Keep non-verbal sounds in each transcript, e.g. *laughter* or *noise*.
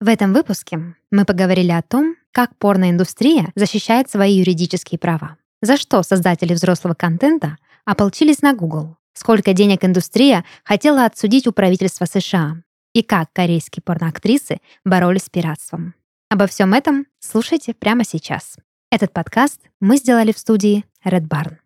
В этом выпуске мы поговорили о том, как порноиндустрия защищает свои юридические права, за что создатели взрослого контента ополчились на Google, сколько денег индустрия хотела отсудить у правительства США и как корейские порноактрисы боролись с пиратством. Обо всем этом слушайте прямо сейчас. Этот подкаст мы сделали в студии Red Barn.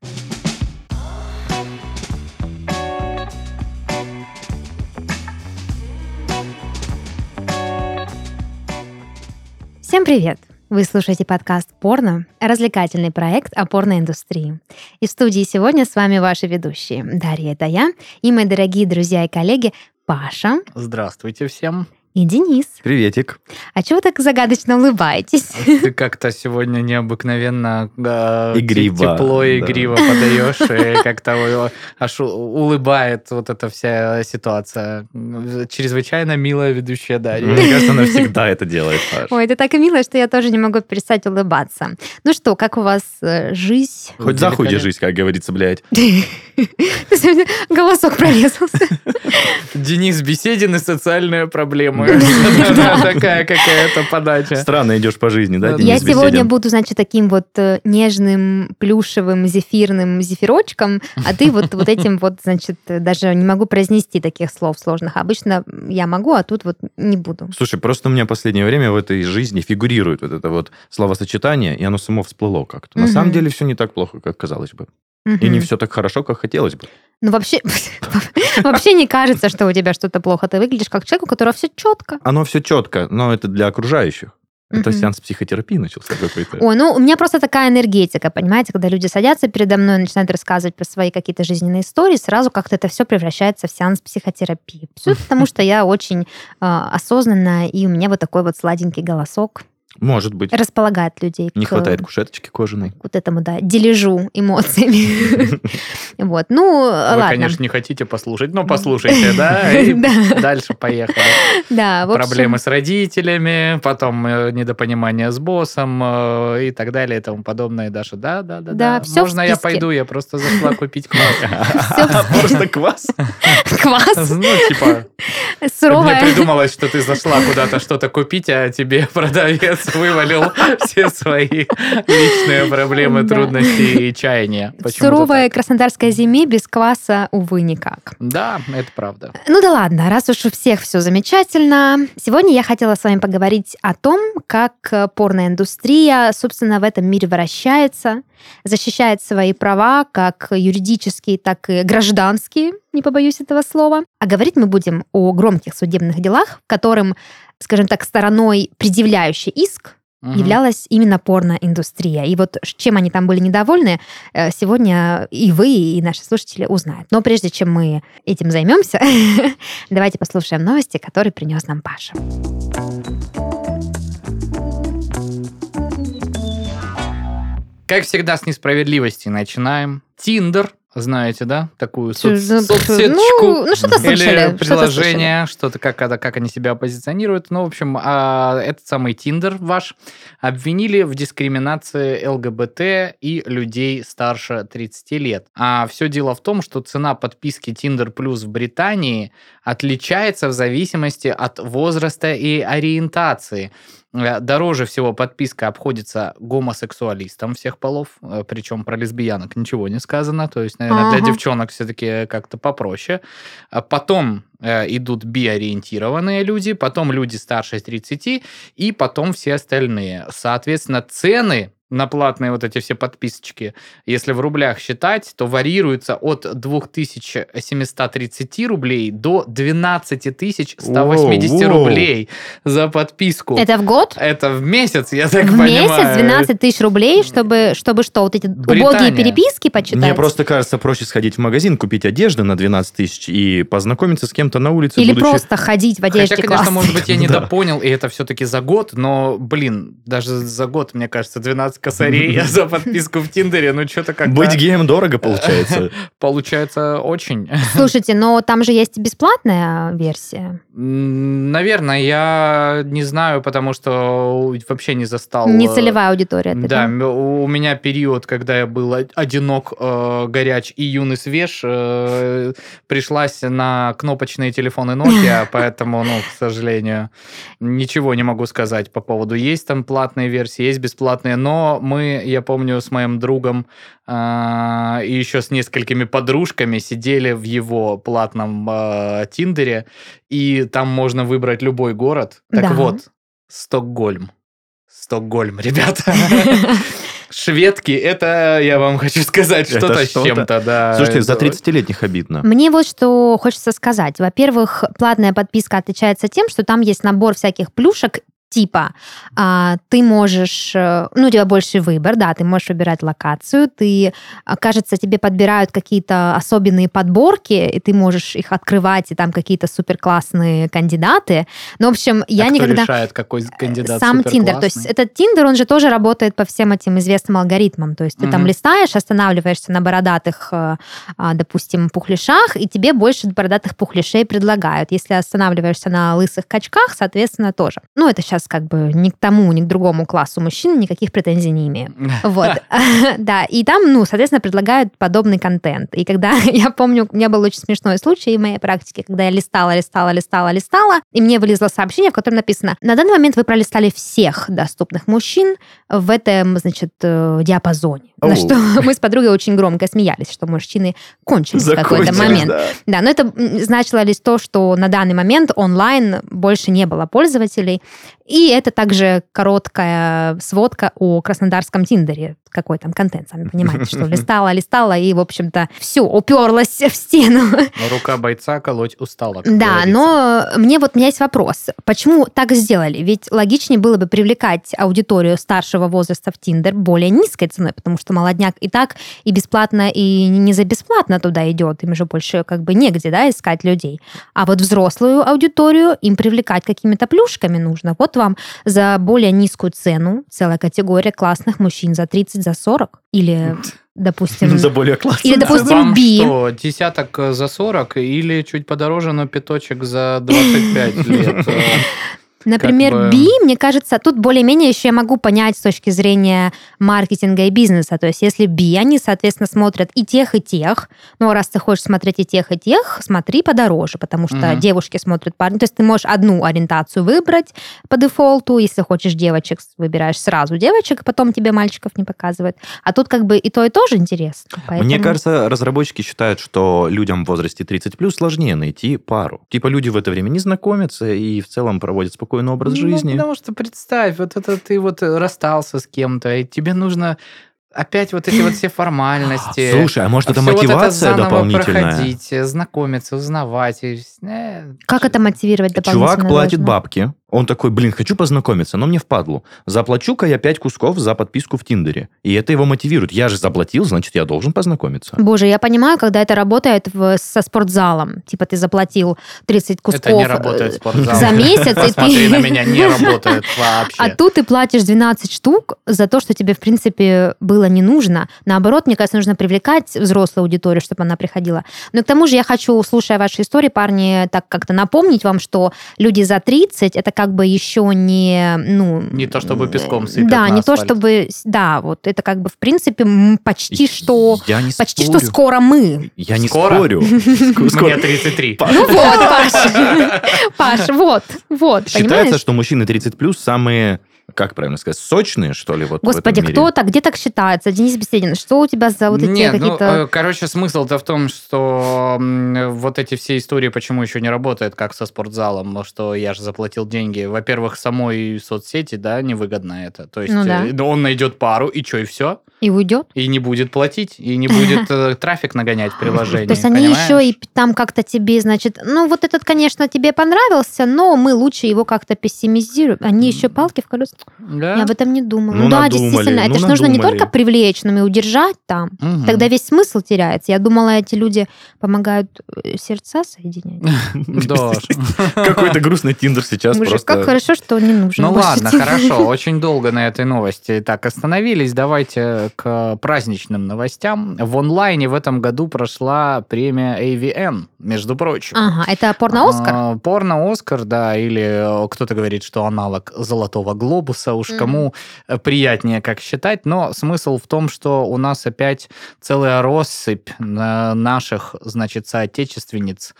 Всем привет! Вы слушаете подкаст «Порно» — развлекательный проект о порноиндустрии. И в студии сегодня с вами ваши ведущие Дарья, это я, и мои дорогие друзья и коллеги Паша. Здравствуйте всем. И Денис. Приветик. А чего вы так загадочно улыбаетесь? Ты как-то сегодня необыкновенно э, Игриво, тепло и да. игриво подаешь, и как-то аж улыбает вот эта вся ситуация. Чрезвычайно милая ведущая Дарья. Мне кажется, она всегда это делает, Паш. Ой, это так и мило, что я тоже не могу перестать улыбаться. Ну что, как у вас э, жизнь? Хоть заходи жизнь, как говорится, блядь. *laughs* Голосок прорезался. Денис Беседин и социальные проблемы. *laughs* Такая какая-то подача. Странно идешь по жизни, да, Я сегодня буду, значит, таким вот э, нежным, плюшевым, зефирным зефирочком, а ты вот, вот этим вот, значит, даже не могу произнести таких слов сложных. Обычно я могу, а тут вот не буду. Слушай, просто у меня последнее время в этой жизни фигурирует вот это вот словосочетание, и оно само всплыло как-то. На самом деле все не так плохо, как казалось бы. И не все так хорошо, как хотелось бы. Ну, вообще, *laughs* вообще не кажется, что у тебя что-то плохо. Ты выглядишь как человек, у которого все четко. Оно все четко, но это для окружающих. Это Мгм. сеанс психотерапии начался какой-то. Ой, ну, у меня просто такая энергетика, понимаете, когда люди садятся передо мной и начинают рассказывать про свои какие-то жизненные истории, сразу как-то это все превращается в сеанс психотерапии. Все потому, что я очень э, осознанная, и у меня вот такой вот сладенький голосок Может быть. располагает людей Не к хватает кушеточки кожаной. вот этому, да, дележу эмоциями. *laughs* Вот, ну, Вы, ладно. конечно, не хотите послушать, но послушайте, да? *laughs* И Да. дальше поехали. Да, Проблемы с родителями, потом э, недопонимание с боссом э, и так далее и тому подобное. Даша, да, да, да. Да, всё в Можно я пойду? Я просто зашла купить квас. *laughs* Просто квас. квас, Ну, типа, мне придумалось, что ты зашла куда-то что-то купить, а тебе продавец вывалил все свои личные проблемы, трудности и чаяния. В суровой так. краснодарской зиме без кваса, увы, никак. Да, это правда. Ну да ладно, раз уж у всех все замечательно. Сегодня я хотела с вами поговорить о том, как порноиндустрия, собственно, в этом мире вращается, защищает свои права, как юридические, так и гражданские, не побоюсь этого слова. А говорить мы будем о громких судебных делах, в которым, скажем так, стороной предъявляющей иск Мгм. являлась именно порноиндустрия. И вот чем они там были недовольны, э, сегодня и вы, и наши слушатели узнают. Но прежде чем мы этим займемся, *laughs* давайте послушаем новости, которые принес нам Паша. Как всегда, с несправедливости начинаем. Тиндер, знаете, да? Такую соц- ну, соцсеточку. ну, ну, что-то слышали, Или приложение, что-то, как, это, как они себя позиционируют. Ну, в общем, а, этот самый Тиндер ваш обвинили в дискриминации ЛГБТ и людей старше 30 лет. А все дело в том, что цена подписки Tinder Plus в Британии отличается в зависимости от возраста и ориентации. Э, Дороже всего подписка обходится гомосексуалистам всех полов, э, причем про лесбиянок ничего не сказано, то есть, наверное, для Ага. девчонок все-таки как-то попроще. А Потом э, идут би-ориентированные люди, потом люди старше 30 и потом все остальные. Соответственно, цены на платные вот эти все подписочки, если в рублях считать, то варьируются от 2730 рублей до 12180 Воу, воу. рублей за подписку. Это в год? Это в месяц, я так в понимаю. месяц 12 тысяч рублей, чтобы, чтобы что, вот эти убогие Британия. переписки почитать? Мне просто кажется проще сходить в магазин, купить одежды на 12 тысяч и познакомиться с кем-то на улице, Или будучи- просто ходить в одежде Хотя, конечно, классной. может быть, я *laughs* недопонял, и это все-таки за год, но, блин, даже за год, мне кажется, 12 косарей за подписку в Тиндере, ну что-то как-то... Быть геем дорого, получается. *laughs* Получается очень. Слушайте, но там же есть бесплатная версия. Наверное, я не знаю, потому что вообще не застал... Не э, целевая аудитория. Да, у меня период, когда я был одинок, э, горяч и юный свеж, э, пришлась на кнопочные телефоны Nokia, *laughs* поэтому, ну, к сожалению, ничего не могу сказать по поводу. Есть там платные версии, есть бесплатные, но мы, я помню, с моим другом э, и еще с несколькими подружками сидели в его платном э, Тиндере, и там можно выбрать любой город. Так Да. вот, Стокгольм. Стокгольм, ребята. *laughs* Шведки, это, я вам хочу сказать, что-то с что-то. чем-то, да. Слушайте, за Это- 30-летних обидно. Мне вот что хочется сказать. Во-первых, платная подписка отличается тем, что там есть набор всяких плюшек, типа а, ты можешь, э, ну, у тебя больше выбор, да, ты можешь выбирать локацию, ты, а, кажется, тебе подбирают какие-то особенные подборки, и ты можешь их открывать, и там какие-то супер классные кандидаты. Ну, в общем, я а никогда... решает, какой кандидат Сам Тиндер. То есть этот Тиндер, он же тоже работает по всем этим известным алгоритмам. То есть ты там Мгм. листаешь, останавливаешься на бородатых, э, а, допустим, пухляшах, и тебе больше бородатых пухляшей предлагают. Если останавливаешься на лысых качках, соответственно, тоже. Ну, это сейчас как бы ни к тому, ни к другому классу мужчин никаких претензий не имею. *laughs* Вот, *laughs* да, и там, ну, соответственно, предлагают подобный контент. И когда, *laughs* я помню, у меня был очень смешной случай в моей практике, когда я листала, листала, листала, листала, и мне вылезло сообщение, в котором написано, на данный момент вы пролистали всех доступных мужчин в этом, значит, э, диапазоне. На Оу. что мы с подругой очень громко смеялись, что мужчины кончились в какой-то момент. да. Да, но это значило лишь то, что на данный момент онлайн больше не было пользователей. И это также короткая сводка о краснодарском Тиндере. Какой там контент, сами понимаете, что *laughs* листала, листала, и, в общем-то, все, уперлась в стену. Рука бойца колоть устала. Да, говорится. но мне вот у меня есть вопрос. Почему так сделали? Ведь логичнее было бы привлекать аудиторию старшего возраста в Тиндер более низкой ценой, потому что молодняк и так и бесплатно, и не за бесплатно туда идет. Им же больше как бы негде, да, искать людей. А вот взрослую аудиторию им привлекать какими-то плюшками нужно. Вот вам за более низкую цену целая категория классных мужчин за 30, за 40. *laughs* Или, допустим... За более классный. Или, допустим, Вам би. что, десяток э, за 40 или чуть подороже, но пяточек за 25 лет? *laughs* Например, бы- B, мне кажется, тут более-менее еще я могу понять с точки зрения маркетинга и бизнеса. То есть если B, они, соответственно, смотрят и тех, и тех. Ну, раз ты хочешь смотреть и тех, и тех, смотри подороже, потому что Мгм. девушки смотрят парни. То есть ты можешь одну ориентацию выбрать по дефолту. Если хочешь девочек, выбираешь сразу девочек, и потом тебе мальчиков не показывают. А тут как бы и то, и то же интересно. Мне Поэтому- кажется, разработчики считают, что людям в возрасте 30 плюс сложнее найти пару. Типа люди в это время не знакомятся и в целом проводят спокойный образ Ну, жизни. потому что представь, вот это ты вот расстался с кем-то, и тебе нужно опять вот эти вот все формальности. *gasps* Слушай, а может это всё вот мотивация заново дополнительная? проходить, э, знакомиться, узнавать. и, э, Как это мотивировать дополнительно? Чувак платит должно? бабки. Он такой, блин, хочу познакомиться, но мне впадлу. Заплачу-ка я 5 кусков за подписку в Тиндере. И это его мотивирует. Я же заплатил, значит, я должен познакомиться. Боже, я понимаю, когда это работает в- со спортзалом. Типа ты заплатил 30 кусков Это не работает э, спортзал. за месяц, и ты... на *laughs* меня, не работает вообще. А тут ты платишь 12 штук за то, что тебе, в принципе, было не нужно. Наоборот, мне кажется, нужно привлекать взрослую аудиторию, чтобы она приходила. Но к тому же я хочу, слушая ваши истории, парни, так как-то напомнить вам, что люди за 30 это как бы еще не... Ну, Не то, чтобы песком сыпят Да, на не то, асфальт. чтобы... Да, вот это как бы, в принципе, почти что... Я не Почти спорю. что скоро мы. Я не Скоро? спорю. *laughs* Мне Скоро. 33. Ну вот, Паш. *laughs* Паш, вот, вот, Считается, что мужчины 30 плюс самые, как правильно сказать, сочные, что ли, вот Господи, кто так, где так считается? Денис Беседин, что у тебя за вот эти Нет, ну, какие-то... э, короче, смысл-то в том, что вот эти все истории, почему еще не работает, как со спортзалом, что я же заплатил деньги. Во-первых, самой соцсети, да, невыгодно это. То есть Ну да. э, он найдет пару, и что, и все? И уйдет? И не будет платить, и не будет э, трафик нагонять в приложении. То есть они еще и там как-то тебе, значит, ну вот этот, конечно, тебе понравился, но мы лучше его как-то пессимизируем. Они еще палки в колеса. Да? Я об этом не думала. Ну, да, надумали, действительно, это ну, же нужно не только привлечь, но и удержать там, Мгм. тогда весь смысл теряется. Я думала, эти люди помогают э, сердца соединять. *laughs* *laughs* Какой-то грустный тиндер сейчас просто... как хорошо, что не нужен. Ну ладно, хорошо, *laughs* очень долго на этой новости так остановились. Давайте к праздничным новостям. В онлайне в этом году прошла премия AVN, между прочим. Ага, это порно-Оскар? А, Порно-Оскар, да, или э, кто-то говорит, что аналог Золотого Глобуса, уж Мгм. кому э, приятнее, как считать, но смысл в том, что у нас опять целая россыпь э, наших, значит, соотечественниц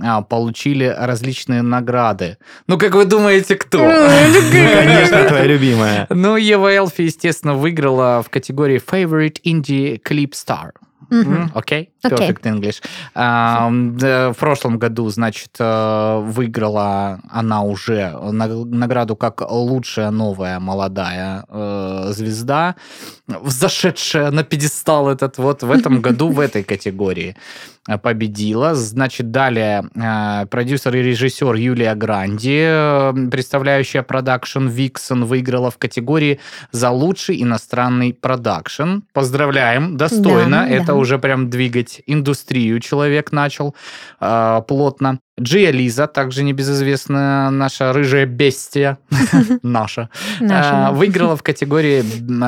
а, получили различные награды. Ну, как вы думаете, кто? *laughs* Конечно, твоя любимая. Ну, Ева Элфи, естественно, выиграла в категории Favorite Indie Clip Star. Окей, Окей. perfect English. А, В прошлом году, значит, э, выиграла она уже на- награду как лучшая новая молодая э, звезда, взошедшая на пьедестал этот вот в этом *laughs* году в этой категории победила. Значит, далее э, продюсер и режиссер Юлия Гранди, э, представляющая продакшн Vixen, выиграла в категории за лучший иностранный продакшн. Поздравляем, достойно. Да, Это да. уже прям двигать индустрию человек начал э, плотно. Джия Лиза, также небезызвестная наша рыжая бестия, *laughs* наша, а, выиграла в категории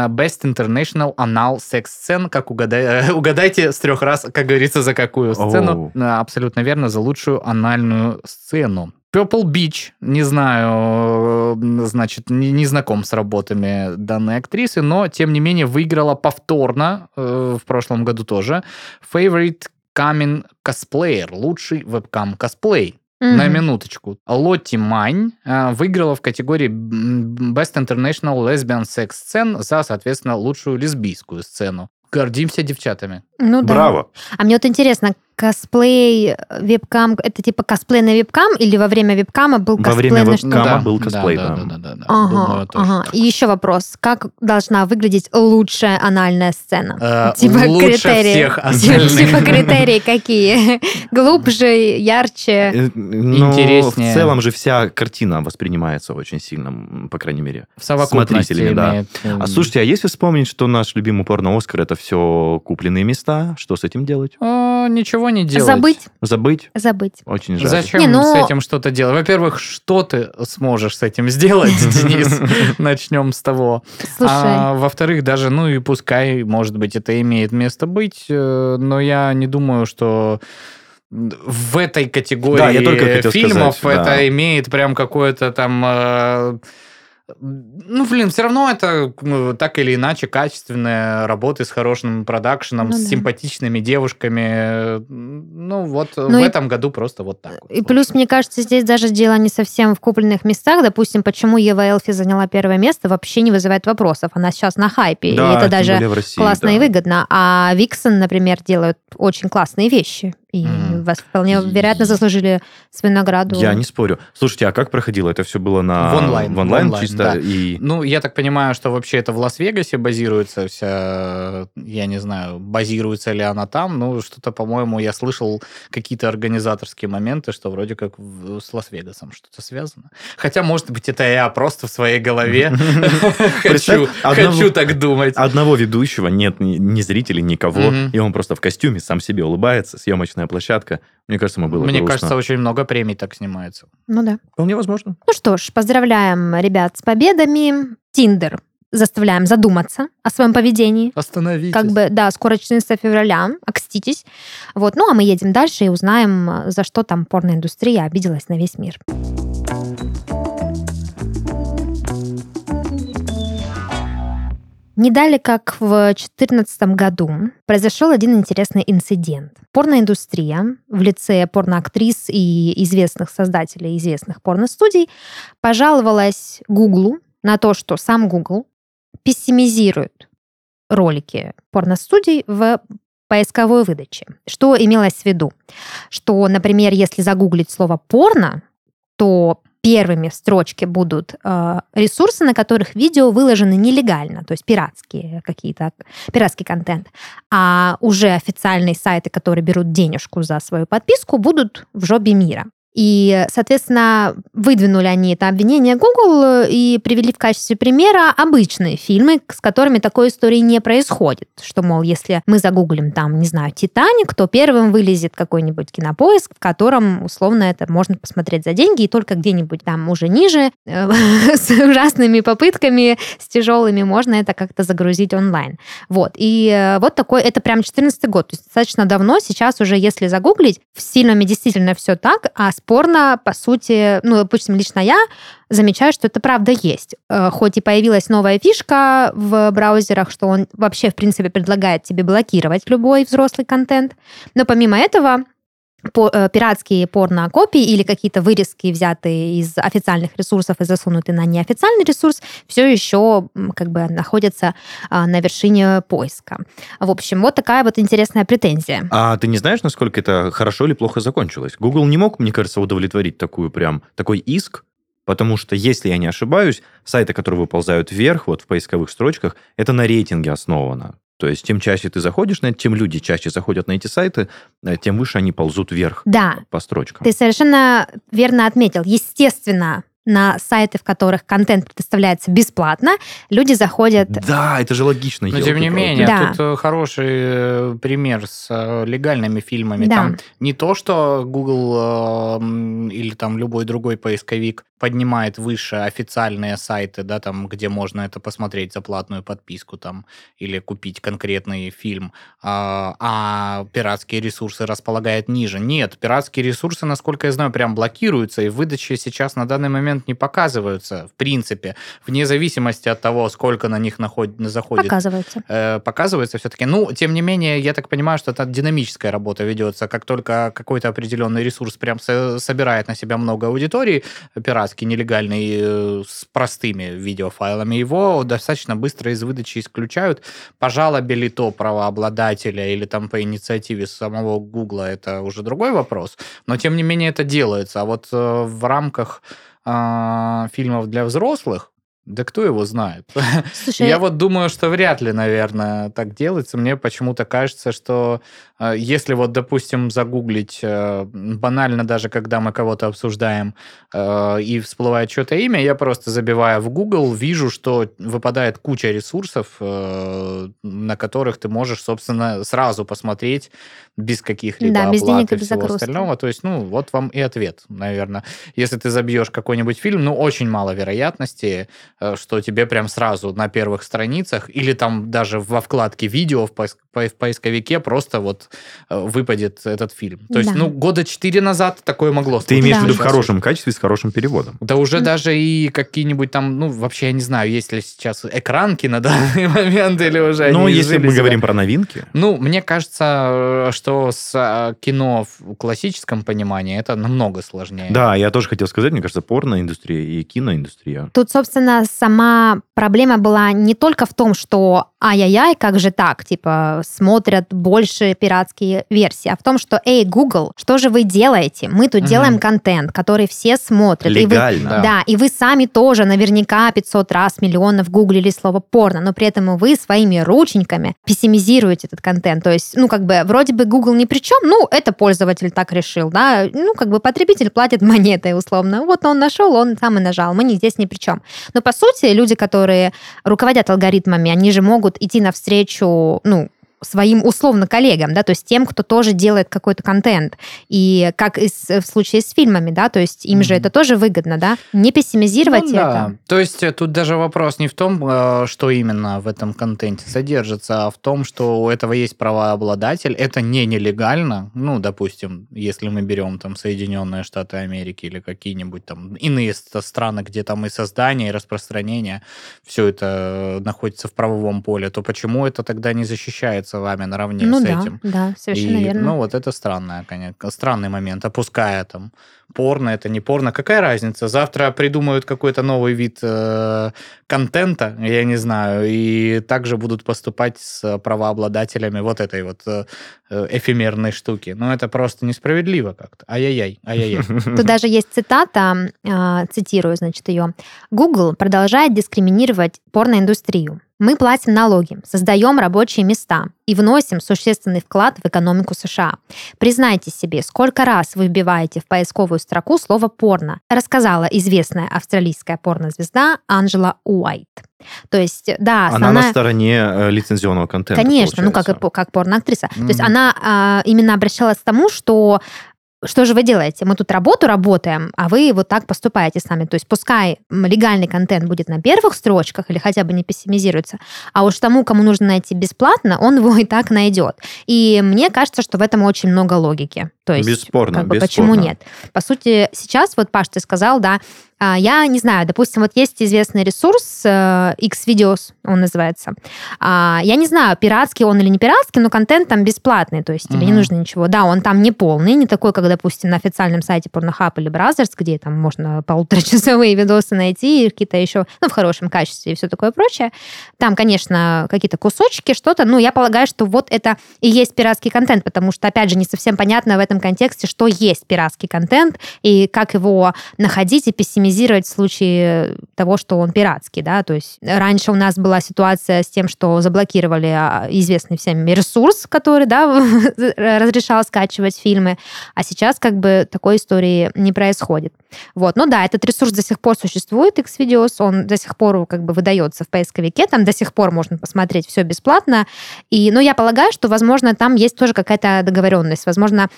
Best International Anal Sex Scene. Как угадай- угадайте с трех раз, как говорится, за какую сцену. Абсолютно верно, за лучшую анальную сцену. Purple Beach, не знаю, э, значит, не, не знаком с работами данной актрисы, но, тем не менее, выиграла повторно, э, в прошлом году тоже, Favorite Coming Cosplayer, лучший вебкам-косплей. Мгм. На минуточку. Лотти Мань э, выиграла в категории Best International Lesbian Sex Scene за, соответственно, лучшую лесбийскую сцену. Гордимся девчатами. Ну да. Браво. А мне вот интересно, косплей э, вебкам, это типа косплей на вебкам или во время вебкама был Во косплей время на веб- что? Кама был косплей, да. да. Да, да, да, да. Ага, Думаю, ага. И еще вопрос. Как должна выглядеть лучшая анальная сцена? Э, типа лучше критерии. всех Типа- *laughs* остальных. Типа критерии какие? *laughs* Глубже, ярче. Э, Но Интереснее. в целом же вся картина воспринимается очень сильно, по крайней мере. В совокупности Смотрителями, да. имеет, м, А слушайте, а если вспомнить, что наш любимый порно-Оскар это все купленные места, что с этим делать? э, ничего не делать. Забыть, Забыть? забыть. Очень жаль. Зачем Не, ну- с этим что-то делать? Во-первых, что ты сможешь с этим сделать, *laughs* Денис? Начнем с того. Слушай, А, во-вторых, даже, ну и пускай, может быть, это имеет место быть, э, но я не думаю, что в этой категории Да, я только хотел фильмов сказать, это да. имеет прям какое-то там... э, ну, блин, все равно это ну, так или иначе качественные работы с хорошим продакшеном, Ну с да. симпатичными девушками. Ну, вот в Ну и- этом году просто вот так. вот и плюс, мне кажется, здесь даже дело не совсем в купленных местах. Допустим, почему Ева Элфи заняла первое место, вообще не вызывает вопросов. Она сейчас на хайпе, и Да, это тем даже в России, классно да. и выгодно. А Виксон, например, делают очень классные вещи. И Мгм. вас вполне вероятно заслужили свою награду. Я не спорю. Слушайте, а как проходило? Это все было на... В онлайн, В онлайн в онлайн, чисто? да. И... Ну, я так понимаю, что вообще это в Лас-Вегасе базируется вся, я не знаю, базируется ли она там, ну, что-то, по-моему, я слышал какие-то организаторские моменты, что вроде как с Лас-Вегасом что-то связано. Хотя, может быть, это я просто в своей голове *laughs* хочу, хочу так думать. Одного ведущего нет ни, зрителей, никого, и он просто в костюме сам себе улыбается, съемочная площадка. Мне кажется, ему было Мне грустно. кажется, очень много премий так снимается. Ну да. Вполне возможно. Ну что ж, поздравляем ребят с победами. Тиндер. Заставляем задуматься о своем поведении. Остановитесь. Как бы, да, скоро 14 февраля, окститесь. Вот, ну а мы едем дальше и узнаем, за что там порноиндустрия обиделась на весь мир. Не дали, как в 2014 году, произошел один интересный инцидент. Порноиндустрия в лице порноактрис и известных создателей известных порностудий пожаловалась Гуглу на то, что сам Google пессимизирует ролики порностудий в поисковой выдаче. Что имелось в виду? Что, например, если загуглить слово «порно», то первыми в строчке будут э, ресурсы, на которых видео выложены нелегально, то есть пиратские какие-то, пиратский контент. А уже официальные сайты, которые берут денежку за свою подписку, будут в жопе мира. И, соответственно, выдвинули они это обвинение Google и привели в качестве примера обычные фильмы, с которыми такой истории не происходит. Что, мол, если мы загуглим там, не знаю, «Титаник», то первым вылезет какой-нибудь кинопоиск, в котором, условно, это можно посмотреть за деньги, и только где-нибудь там уже ниже, э, *laughs* с ужасными попытками, с тяжелыми, можно это как-то загрузить онлайн. Вот. И э, вот такой, это прям 14 год, то есть достаточно давно. Сейчас уже, если загуглить, в фильме действительно все так, а с бесспорно, по сути, ну, допустим, лично я замечаю, что это правда есть. Э, хоть и появилась новая фишка в браузерах, что он вообще, в принципе, предлагает тебе блокировать любой взрослый контент, но помимо этого по, э, пиратские порно-копии или какие-то вырезки, взятые из официальных ресурсов и засунутые на неофициальный ресурс, все еще как бы находятся а, на вершине поиска. В общем, вот такая вот интересная претензия. А ты не знаешь, насколько это хорошо или плохо закончилось? Google не мог, мне кажется, удовлетворить такую прям, такой иск, Потому что, если я не ошибаюсь, сайты, которые выползают вверх, вот в поисковых строчках, это на рейтинге основано. То есть, тем чаще ты заходишь на это, тем люди чаще заходят на эти сайты, э, тем выше они ползут вверх да. по строчкам. Ты совершенно верно отметил. Естественно, на сайты, в которых контент предоставляется бесплатно, люди заходят... Да, это же логично. Но тем не менее, да. тут э, хороший э, пример с легальными фильмами. Да. Там не то, что Google или там любой другой поисковик поднимает выше официальные сайты, да, там, где можно это посмотреть за платную подписку там, или купить конкретный фильм, а, а пиратские ресурсы располагает ниже. Нет, пиратские ресурсы, насколько я знаю, прям блокируются, и в выдаче сейчас на данный момент не показываются, в принципе, вне зависимости от того, сколько на них наход... заходит. Показываются. Э, показывается все-таки. Ну, тем не менее, я так понимаю, что это динамическая работа ведется. Как только какой-то определенный ресурс прям собирает на себя много аудитории, пиратский, пиратский, нелегальный, э, с простыми видеофайлами, его достаточно быстро из выдачи исключают. Пожалобили то правообладателя или там по инициативе самого Гугла, это уже другой вопрос. Но, тем не менее, это делается. А вот э, в рамках э, фильмов для взрослых, да кто его знает? *laughs* Слушай, я вот думаю, что вряд ли, наверное, так делается. Мне почему-то кажется, что э, если вот, допустим, загуглить э, банально даже, когда мы кого-то обсуждаем э, и всплывает что-то имя, я просто забивая в Google, вижу, что выпадает куча ресурсов, на которых ты можешь, собственно, сразу посмотреть без каких-либо да, без денег и всего загрузки. остального. То есть, ну, вот вам и ответ, наверное. Если ты забьешь какой-нибудь фильм, ну, очень мало вероятности, что тебе прям сразу на первых страницах или там даже во вкладке видео в, поиск, в поисковике просто вот э, выпадет этот фильм. То есть, да. ну, года четыре назад такое могло Ты имеешь да. в виду в хорошем качестве, с хорошим переводом? Да уже mm. даже и какие-нибудь там, ну, вообще я не знаю, есть ли сейчас экранки на данный *laughs* момент или уже Ну, если мы говорим про новинки. Ну, мне кажется, э, что с кино в классическом понимании это намного сложнее. Да, я тоже хотел сказать, мне кажется, порноиндустрия и киноиндустрия. Тут, собственно, сама проблема была не только в том, что ай-яй-яй, как же так, типа, смотрят больше пиратские версии, а в том, что, эй, Google, что же вы делаете? Мы тут угу. делаем контент, который все смотрят. Легально. И вы, да. да, и вы сами тоже наверняка 500 раз, миллионов гуглили слово порно, но при этом вы своими рученьками пессимизируете этот контент. То есть, ну, как бы, вроде бы Google ни при чем, ну, это пользователь так решил, да, ну, как бы потребитель платит *laughs* монетой, условно. Вот он нашел, он сам и нажал, мы здесь ни при чем. Но, по сути, люди, которые руководят алгоритмами, они же могут идти навстречу, ну, своим условно коллегам, да, то есть тем, кто тоже делает какой-то контент. И как и в случае с фильмами, да, то есть им mm-hmm. же это тоже выгодно, да, не пессимизировать ну, это. Да. То есть э, тут даже вопрос не в том, э, что именно в этом контенте содержится, а в том, что у этого есть правообладатель, это не нелегально, ну, допустим, если мы берем там Соединенные Штаты Америки или какие-нибудь там иные страны, где там и создание, и распространение, все это находится в правовом поле, то почему это тогда не защищается с вами наравне ну, с да, этим. Да, совершенно и, верно. Ну, вот это странное, конечно, странный момент, опуская там порно, это не порно. Какая разница? Завтра придумают какой-то новый вид э, контента, я не знаю, и также будут поступать с правообладателями вот этой вот э, эфемерной штуки. Ну, это просто несправедливо как-то. Ай-яй-яй, ай-яй-яй. *laughs* Тут даже есть цитата, э, цитирую, значит, ее. Google продолжает дискриминировать порноиндустрию. Мы платим налоги, создаем рабочие места и вносим существенный вклад в экономику США. Признайте себе, сколько раз вы вбиваете в поисковую строку слово «порно», рассказала известная австралийская порнозвезда Анжела Уайт. То есть, да, основная... Она на стороне э, лицензионного контента, Конечно, ну как, как порноактриса. Mm-hmm. То есть она а, именно обращалась к тому, что что же вы делаете? Мы тут работу работаем, а вы вот так поступаете с нами. То есть пускай легальный контент будет на первых строчках или хотя бы не пессимизируется, а уж тому, кому нужно найти бесплатно, он его *laughs* и так найдет. И мне кажется, что в этом очень много логики. То есть, бесспорно, как бы, бесспорно. почему нет? По сути, сейчас, вот, Паш, ты сказал, да, я не знаю, допустим, вот есть известный ресурс э, X-Videos, он называется. А, я не знаю, пиратский он или не пиратский, но контент там бесплатный, то есть тебе не нужно ничего. Да, он там не полный, не такой, как, допустим, на официальном сайте Pornhub или Brothers, где там можно *laughs* полуторачасовые видосы найти, какие-то еще, ну, в хорошем качестве и все такое прочее. Там, конечно, какие-то кусочки, что-то, ну, я полагаю, что вот это и есть пиратский контент, потому что, опять же, не совсем понятно в этом контексте, что есть пиратский контент и как его находить и пессимизировать минимизировать в случае того, что он пиратский, да, то есть раньше у нас была ситуация с тем, что заблокировали а, известный всем ресурс, который, да, *laughs* разрешал скачивать фильмы, а сейчас как бы такой истории не происходит. Вот, ну да, этот ресурс до сих пор существует, Xvideos, он до сих пор как бы выдается в поисковике, там до сих пор можно посмотреть все бесплатно, и, ну, я полагаю, что, возможно, там есть тоже какая-то договоренность, возможно,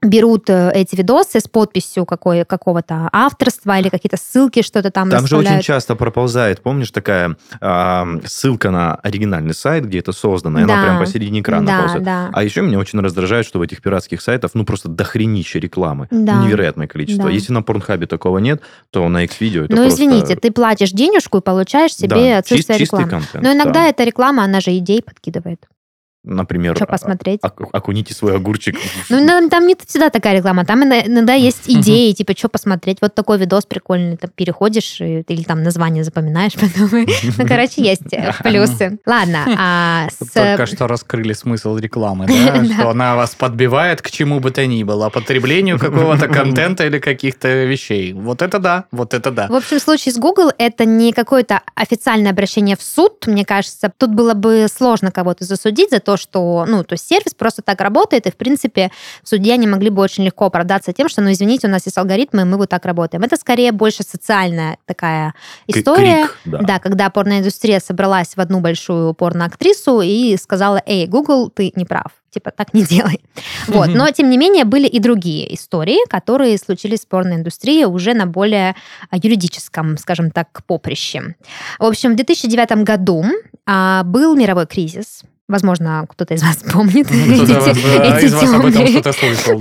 берут э, эти видосы с подписью какой, какого-то авторства или какие-то ссылки, что-то там Там же очень часто проползает, помнишь, такая э, ссылка на оригинальный сайт, где это создано, и да. она прямо посередине экрана да, ползает. Да. А еще меня очень раздражает, что в этих пиратских сайтах, ну, просто дохренища рекламы. Да. Невероятное количество. Да. Если на Порнхабе такого нет, то на X-Video это Ну, просто... извините, ты платишь денежку и получаешь себе да, отсутствие чист, рекламы. контент, Но иногда да. эта реклама, она же идей подкидывает. Например, Что посмотреть? ок- окуните свой огурчик. Ну, там не всегда такая реклама. Там иногда- есть идеи, типа, что посмотреть. Вот такой видос прикольный. Там переходишь, или там название запоминаешь *laughs* потом. Ну, короче, есть э, *laughs* плюсы. Ладно, а. Только что раскрыли смысл рекламы? *laughs* Да. Что она вас подбивает к чему бы то ни было, потреблению какого-то контента или каких-то вещей. Вот это да, вот это да. В общем, в случае с Google это не какое-то официальное обращение в суд, мне кажется. Тут было бы сложно кого-то засудить за то, что, ну, то есть сервис просто так работает, и, в принципе, в суде они могли бы очень легко оправдаться тем, что, ну, извините, у нас есть алгоритмы, и мы вот так работаем. Это скорее больше социальная такая история. крик, да. Да, когда порноиндустрия собралась в одну большую порноактрису и сказала, эй, Google, ты не прав. Типа, так не делай. *laughs* Вот. Но, тем не менее, были и другие истории, которые случились в порноиндустрии уже на более а, юридическом, скажем так, поприще. В общем, в 2009 году а, был мировой кризис. Возможно, кто-то из вас *laughs* помнит Кто-то эти- вас- из темные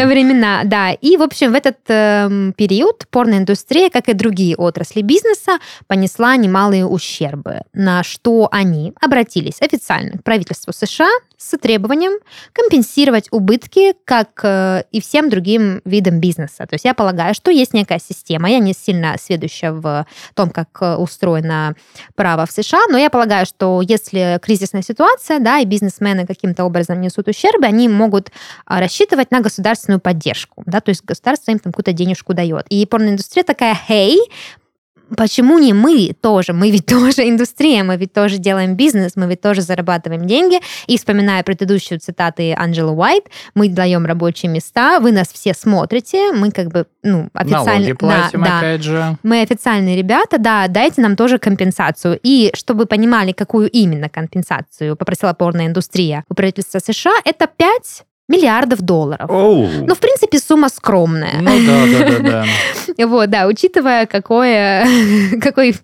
времена, да. И, в общем, в этот эм, период порноиндустрия, как и другие отрасли бизнеса, понесла немалые ущербы, на что они обратились официально к правительству США с требованием компенсировать убытки, как э, и всем другим видам бизнеса. То есть я полагаю, что есть некая система, я не сильно сведуща в том, как э, устроено право в США, но я полагаю, что если кризисная ситуация, да, и бизнесмены каким-то образом несут ущербы, они могут а, рассчитывать на государственную поддержку, да, то есть государство им там какую-то денежку дает. И порноиндустрия такая, хей, Почему не мы тоже? Мы ведь *laughs* тоже индустрия, мы ведь тоже делаем бизнес, мы ведь тоже зарабатываем деньги. И вспоминая предыдущую цитаты Анджелы Уайт, мы даем рабочие места, вы нас все смотрите, мы как бы, ну, официально... Платим, да, да. опять же. Мы официальные ребята, да, дайте нам тоже компенсацию. И чтобы вы понимали, какую именно компенсацию попросила порноиндустрия у правительства США, это 5 миллиардов долларов. Оу. Ну, в принципе, сумма скромная. Ну да, да, да, да. *laughs* Вот, да, учитывая, какое, *laughs* какой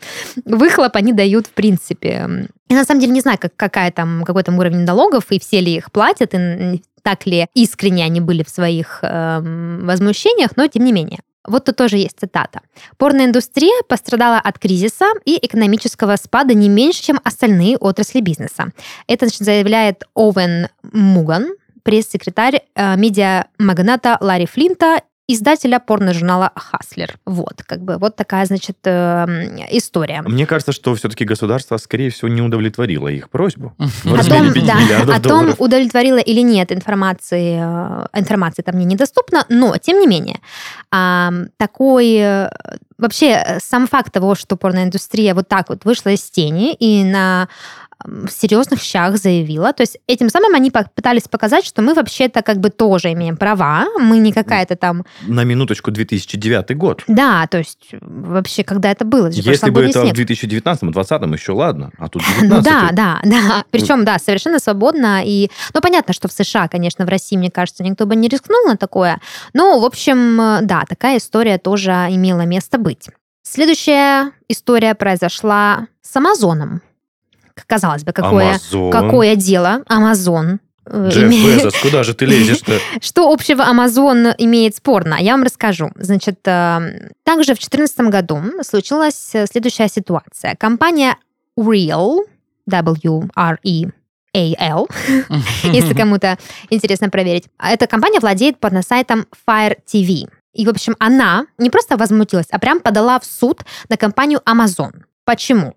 выхлоп они дают в принципе. Я на самом деле не знаю, как, какая там, какой там уровень налогов, и все ли их платят, и так ли искренне они были в своих эм, возмущениях, но тем не менее. Вот тут тоже есть цитата. Порноиндустрия пострадала от кризиса и экономического спада не меньше, чем остальные отрасли бизнеса. Это значит, заявляет Овен Муган, пресс-секретарь э, медиа-магната Ларри Флинта издателя порножурнала «Хаслер». Вот, как бы, вот такая, значит, э, история. Мне кажется, что все-таки государство, скорее всего, не удовлетворило их просьбу. О том, 5 да, о том, долларов. удовлетворила или нет информации, э, информации там мне недоступна, но, тем не менее, такой... э, Вообще, э, сам факт того, что порноиндустрия вот так вот вышла из тени и на в серьезных щах заявила. То есть этим самым они пытались показать, что мы вообще-то как бы тоже имеем права, мы не какая-то там... На минуточку 2009 год. Да, то есть вообще, когда это было? Это Если бы это снег. в 2019-2020 еще ладно, а тут Ну 19 да, да, да. *laughs* Причем, да, совершенно свободно. И, ну, понятно, что в США, конечно, в России, мне кажется, никто бы не рискнул на такое. Но, в общем, э, да, такая история тоже имела место быть. Следующая история произошла с Амазоном. Казалось бы, какое, Амазон. какое дело Амазон. э, Джефф Безос, куда же ты лезешь-то? *laughs* Что общего Amazon имеет спорно? Я вам расскажу. Значит, э, также в 2014 году случилась э, следующая ситуация. Компания Real, W-R-E-A-L, *laughs* если кому-то интересно проверить. Эта компания владеет порносайтом Fire TV. И, в общем, она не просто возмутилась, а прям подала в суд на компанию Amazon. Почему?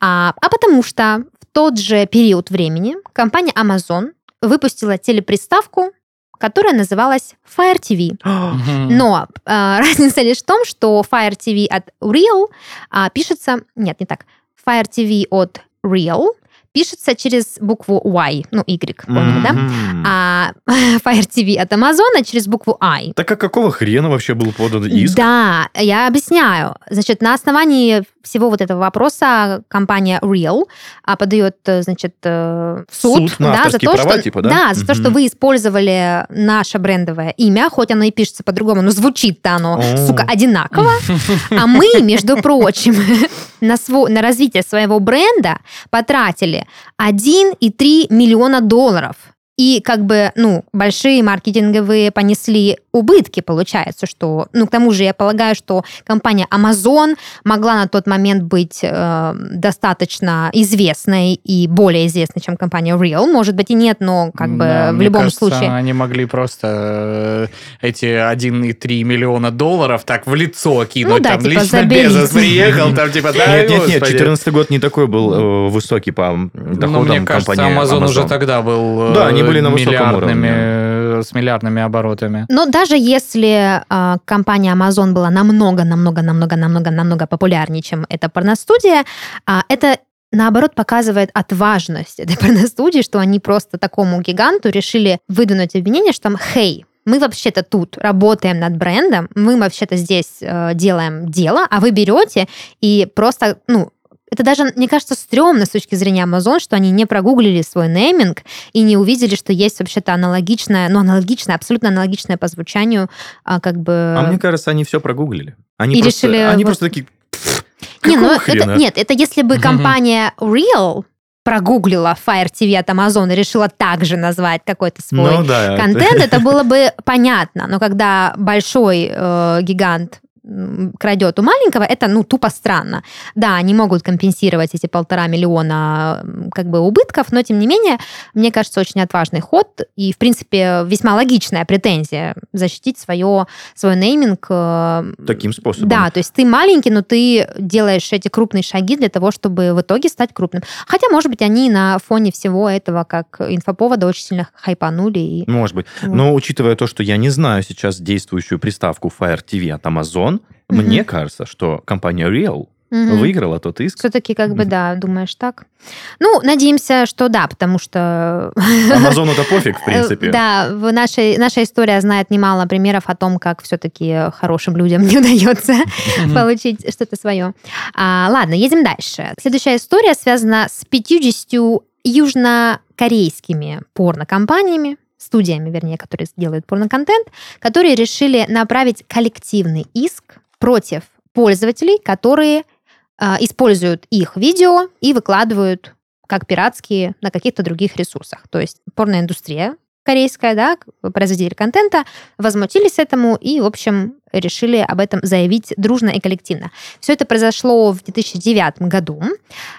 А, а потому что в тот же период времени компания Amazon выпустила телеприставку, которая называлась Fire TV. Но а, *laughs* разница лишь в том, что Fire TV от Real а, пишется... Нет, не так. Fire TV от Real пишется через букву Y, ну, Y, поняли, да? Мгм. А *laughs* Fire TV от Amazon через букву I. Так а какого хрена вообще был подан иск? Да, я объясняю. Значит, на основании всего вот этого вопроса компания Real а, подает, э, значит, э, в суд, Суд на да, за то, права, что, типа, да? за то, что вы использовали наше брендовое имя, хоть оно и пишется по-другому, но звучит-то оно, О. сука, одинаково. А мы, между прочим, *laughs* на, сво- на развитие своего бренда потратили 1,3 миллиона долларов. И как бы, ну, большие маркетинговые понесли убытки, получается, что, ну, к тому же я полагаю, что компания Amazon могла на тот момент быть э, достаточно известной и более известной, чем компания Real. Может быть и нет, но как бы Да, в любом кажется, случае. Они могли просто э, эти 1,3 миллиона долларов так в лицо кинуть. Ну да, там типа, лично заберите. Безос приехал, там *laughs* типа, да, Нет, нет, нет, господи. 14 год не такой был э, высокий по доходам Ну, мне кажется, компании Amazon, уже Amazon. тогда был э, Да, они были на высоком миллиардными, уровне. э, с миллиардными оборотами. Но даже если э, компания Amazon была намного, намного, намного, намного, намного популярнее, чем эта порностудия, а, это наоборот показывает отважность этой *laughs* порностудии, что они просто такому гиганту решили выдвинуть обвинение, что там, хей, мы вообще-то тут работаем над брендом, мы вообще-то здесь э, делаем дело, а вы берете и просто, ну, это даже, мне кажется, стрёмно с точки зрения Amazon, что они не прогуглили свой нейминг и не увидели, что есть вообще-то аналогичное, ну, аналогичное, абсолютно аналогичное по звучанию, а, как бы... А мне кажется, они все прогуглили. Они И просто, решили они вот- просто такие, «Пф, не, ну, это, хрена?» нет, это если бы компания Real прогуглила Fire TV от Amazon и решила также назвать какой-то свой Ну да. контент, это *laughs* было бы понятно. Но когда большой э, гигант крадет у маленького, это, ну, тупо странно. Да, они могут компенсировать эти полтора миллиона как бы убытков, но, тем не менее, мне кажется, очень отважный ход и, в принципе, весьма логичная претензия защитить свое, свой нейминг. э, Таким способом. Да, то есть ты маленький, но ты делаешь эти крупные шаги для того, чтобы в итоге стать крупным. Хотя, может быть, они на фоне всего этого, как инфоповода, очень сильно хайпанули. И... Может быть. Вот. Но учитывая то, что я не знаю сейчас действующую приставку Fire TV от Amazon, Мгм. мне кажется, что компания Real выиграла тот иск. Все-таки, как бы, да, думаешь так. Ну, надеемся, что да, потому что... *laughs* Амазону-то пофиг, в принципе. Э, Да, в нашей, наша история знает немало примеров о том, как все-таки хорошим людям *laughs* не удается получить что-то свое. А, ладно, едем дальше. Следующая история связана с 50 южнокорейскими порнокомпаниями, студиями, вернее, которые делают порноконтент, которые решили направить коллективный иск против пользователей, которые а, используют их видео и выкладывают как пиратские на каких-то других ресурсах. То есть порноиндустрия корейская, да, производители контента, возмутились этому и, в общем, решили об этом заявить дружно и коллективно. Все это произошло в 2009 году.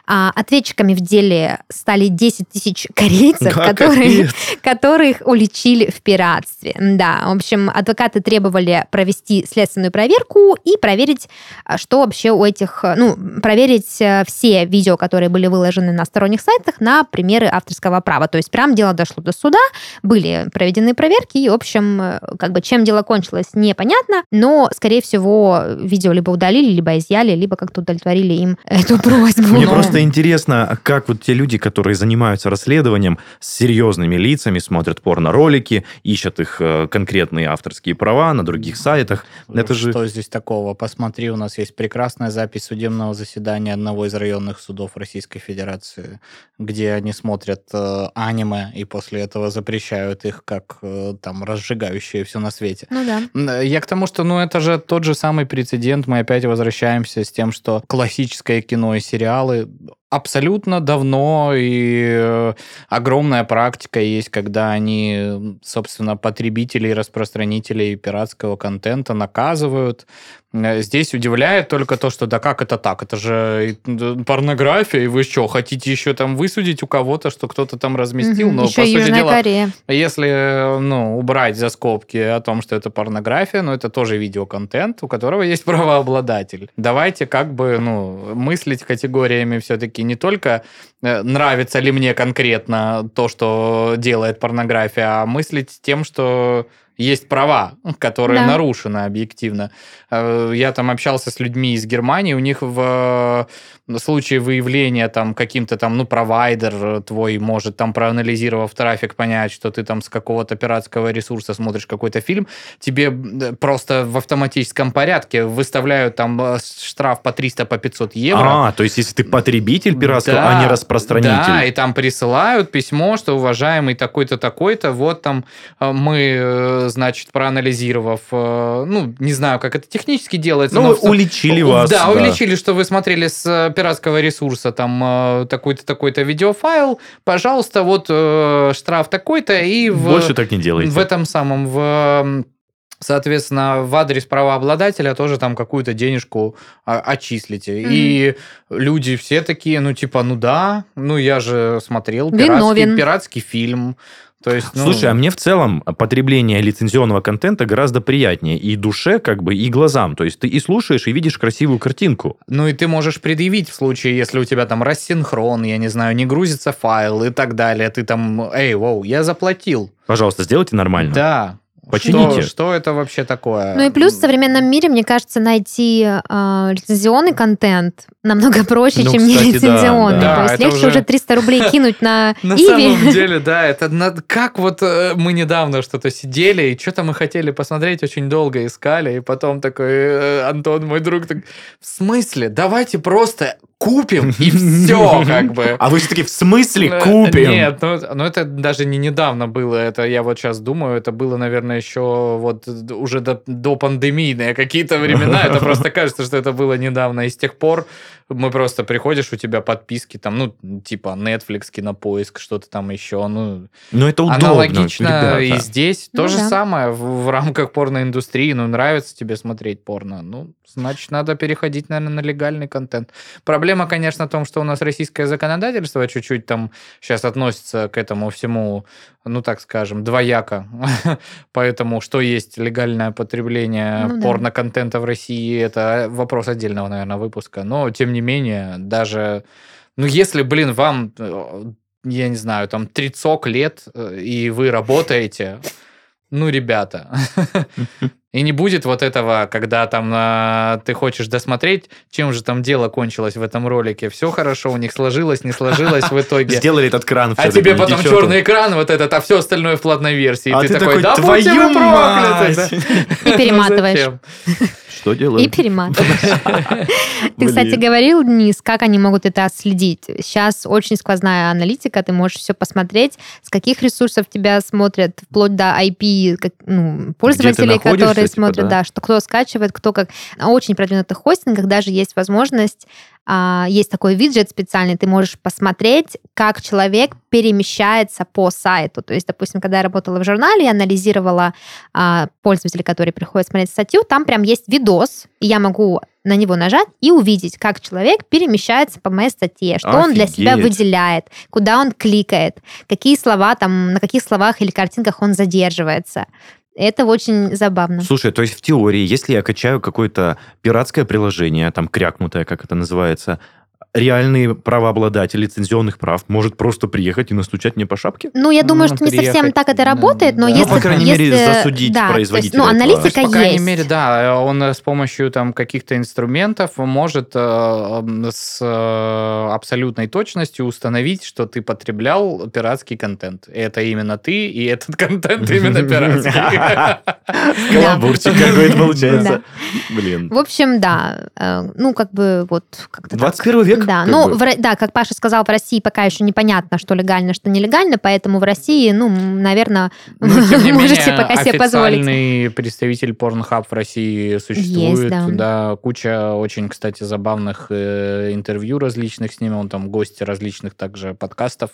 А, ответчиками в деле стали 10 тысяч корейцев, Да, которые, *laughs* которых уличили в пиратстве. Да, в общем, адвокаты требовали провести следственную проверку и проверить, а, что вообще у этих, ну, проверить э, все видео, которые были выложены на сторонних сайтах, на примеры авторского права. То есть прям дело дошло до суда, были проведены проверки, и, в общем, э, как бы чем дело кончилось, непонятно, но, скорее всего, видео либо удалили, либо изъяли, либо как-то удовлетворили им *laughs* эту просьбу. Мне Но- просто интересно, как вот те люди, которые занимаются расследованием, с серьезными лицами смотрят порно-ролики, ищут их э, конкретные авторские права на других сайтах. Это же... Что здесь такого? Посмотри, у нас есть прекрасная запись судебного заседания одного из районных судов Российской Федерации, где они смотрят э, аниме и после этого запрещают их как э, там разжигающие все на свете. Ну да. М, Я к тому, что, ну, это же тот же самый прецедент. Мы опять возвращаемся с тем, что классическое кино и сериалы абсолютно давно и э, огромная практика есть, когда они, собственно, потребителей, распространителей пиратского контента наказывают. Э, Здесь удивляет только то, что да как это так? Это же порнография, и вы что, хотите еще там высудить у кого-то, что кто-то там разместил? Мгм. Но, Еще по сути Южная дела, Корея. если, ну, убрать за скобки о том, что это порнография, но это тоже видеоконтент, у которого есть *laughs* правообладатель. Давайте как бы, ну, мыслить категориями все-таки не только э, нравится ли мне конкретно то, что делает порнография, а мыслить тем, что есть права, которые Да. нарушены объективно. Э, Я там общался с людьми из Германии, у них в э, случае выявления там каким-то там, ну, провайдер твой может там проанализировав трафик понять, что ты там с какого-то пиратского ресурса смотришь какой-то фильм, тебе просто в автоматическом порядке выставляют там э, штраф по 300, по 500 евро. А, то есть если ты потребитель пиратского, Да, а не распространитель. Да, и там присылают письмо, что уважаемый такой-то, такой-то, вот там мы, значит, проанализировав, э, ну, не знаю, как это технически делается. Ну, но уличили вас. Да, уличили, что вы смотрели с э, пиратского ресурса там э, такой-то, такой-то видеофайл. Пожалуйста, вот штраф такой-то и в... Больше так не делайте. В этом самом, в соответственно, в адрес правообладателя тоже там какую-то денежку а, отчислите. Мгм. И люди все такие, ну, типа, ну да, ну я же смотрел пиратский, Виновен. пиратский фильм. То есть, ну, Слушай, а мне в целом потребление лицензионного контента гораздо приятнее и душе, как бы, и глазам. То есть ты и слушаешь, и видишь красивую картинку. Ну и ты можешь предъявить в случае, если у тебя там рассинхрон, я не знаю, не грузится файл и так далее. Ты там, эй, воу, я заплатил. Пожалуйста, сделайте нормально. Да. Почините. Что, что это вообще такое? Ну и плюс в современном мире, мне кажется, найти э, лицензионный контент намного *laughs* проще, Ну, чем кстати, нелицензионный. да. То Да, есть это легче уже- уже 300 рублей *laughs* кинуть на На самом *laughs* деле, да, это как вот э, мы недавно что-то сидели, и что-то мы хотели посмотреть, очень долго искали, и потом такой э, Антон, мой друг, так, в смысле, давайте просто купим, и *laughs* все, как бы. А вы все-таки в смысле Э, купим? Нет, ну, ну это даже не недавно было, это я вот сейчас думаю, это было, наверное, еще вот уже до, до пандемийные какие-то времена, это *laughs* просто кажется, что это было недавно, и с тех пор мы просто приходишь, у тебя подписки там, ну, типа Netflix, Кинопоиск, что-то там еще, ну, Ну это удобно, аналогично ребята. и здесь Ну то же да. самое в, в рамках порноиндустрии, ну, нравится тебе смотреть порно, ну, значит, надо переходить, наверное, на легальный контент. Проблема, конечно, в том, что у нас российское законодательство чуть-чуть там сейчас относится к этому всему, ну, так скажем, двояко. *laughs* Поэтому что есть легальное потребление Ну порно-контента в России, это вопрос отдельного, наверное, выпуска. Но, тем не менее, даже... Ну, если, блин, вам, э, я не знаю, там, 30 лет, э, и вы работаете, ну, ребята, *laughs* и не будет вот этого, когда там а, ты хочешь досмотреть, чем же там дело кончилось в этом ролике. Все хорошо у них сложилось, не сложилось в итоге. Сделали этот кран. А тебе потом черный экран, вот этот, а все остальное в платной версии. А И ты, ты такой, да будьте вы прокляты. *laughs* И перематываешь. Что И делают? перематываешь. *laughs* Ты, кстати, говорил, Денис, как они могут это отследить. Сейчас очень сквозная аналитика, ты можешь все посмотреть, с каких ресурсов тебя смотрят, вплоть до IP ну, пользователей, находишься, которые типа, да? да, что кто скачивает, кто как. На очень продвинутых хостингах даже есть возможность, а, есть такой виджет специальный, ты можешь посмотреть, как человек перемещается по сайту. То есть, допустим, когда я работала в журнале, я анализировала а, пользователей, которые приходят смотреть статью, там прям есть видос, и я могу на него нажать и увидеть, как человек перемещается по моей статье, что он для себя Офигеть. выделяет, куда он кликает, какие слова там, на каких словах или картинках он задерживается. Это очень забавно. Слушай, то есть в теории, если я качаю какое-то пиратское приложение, там крякнутое, как это называется, реальный правообладатель лицензионных прав может просто приехать и настучать мне по шапке? Ну, я думаю, Ну, что не совсем приехать, так это да. работает, но Ну, если... по крайней если- мере, засудить да, то есть, производителя Ну, аналитика есть, по крайней мере, да, он э, с помощью там каких-то инструментов может э, с э, абсолютной точностью установить, что ты потреблял пиратский контент. Это именно ты, и этот контент именно *laughs* пиратский. *laughs* Каламбурчик какой-то *laughs* получается. Блин. В общем, да, э, ну, как бы вот как-то так. 21 век. Да, ну, бы. в да, как Паша сказал, в России пока еще непонятно, что легально, что нелегально, поэтому в России, ну, наверное, Ну, *laughs* можете пока себе позволить. официальный представитель Pornhub в России существует. Есть, да. да. куча очень, кстати, забавных э, интервью различных с ним. Он там гости различных также подкастов.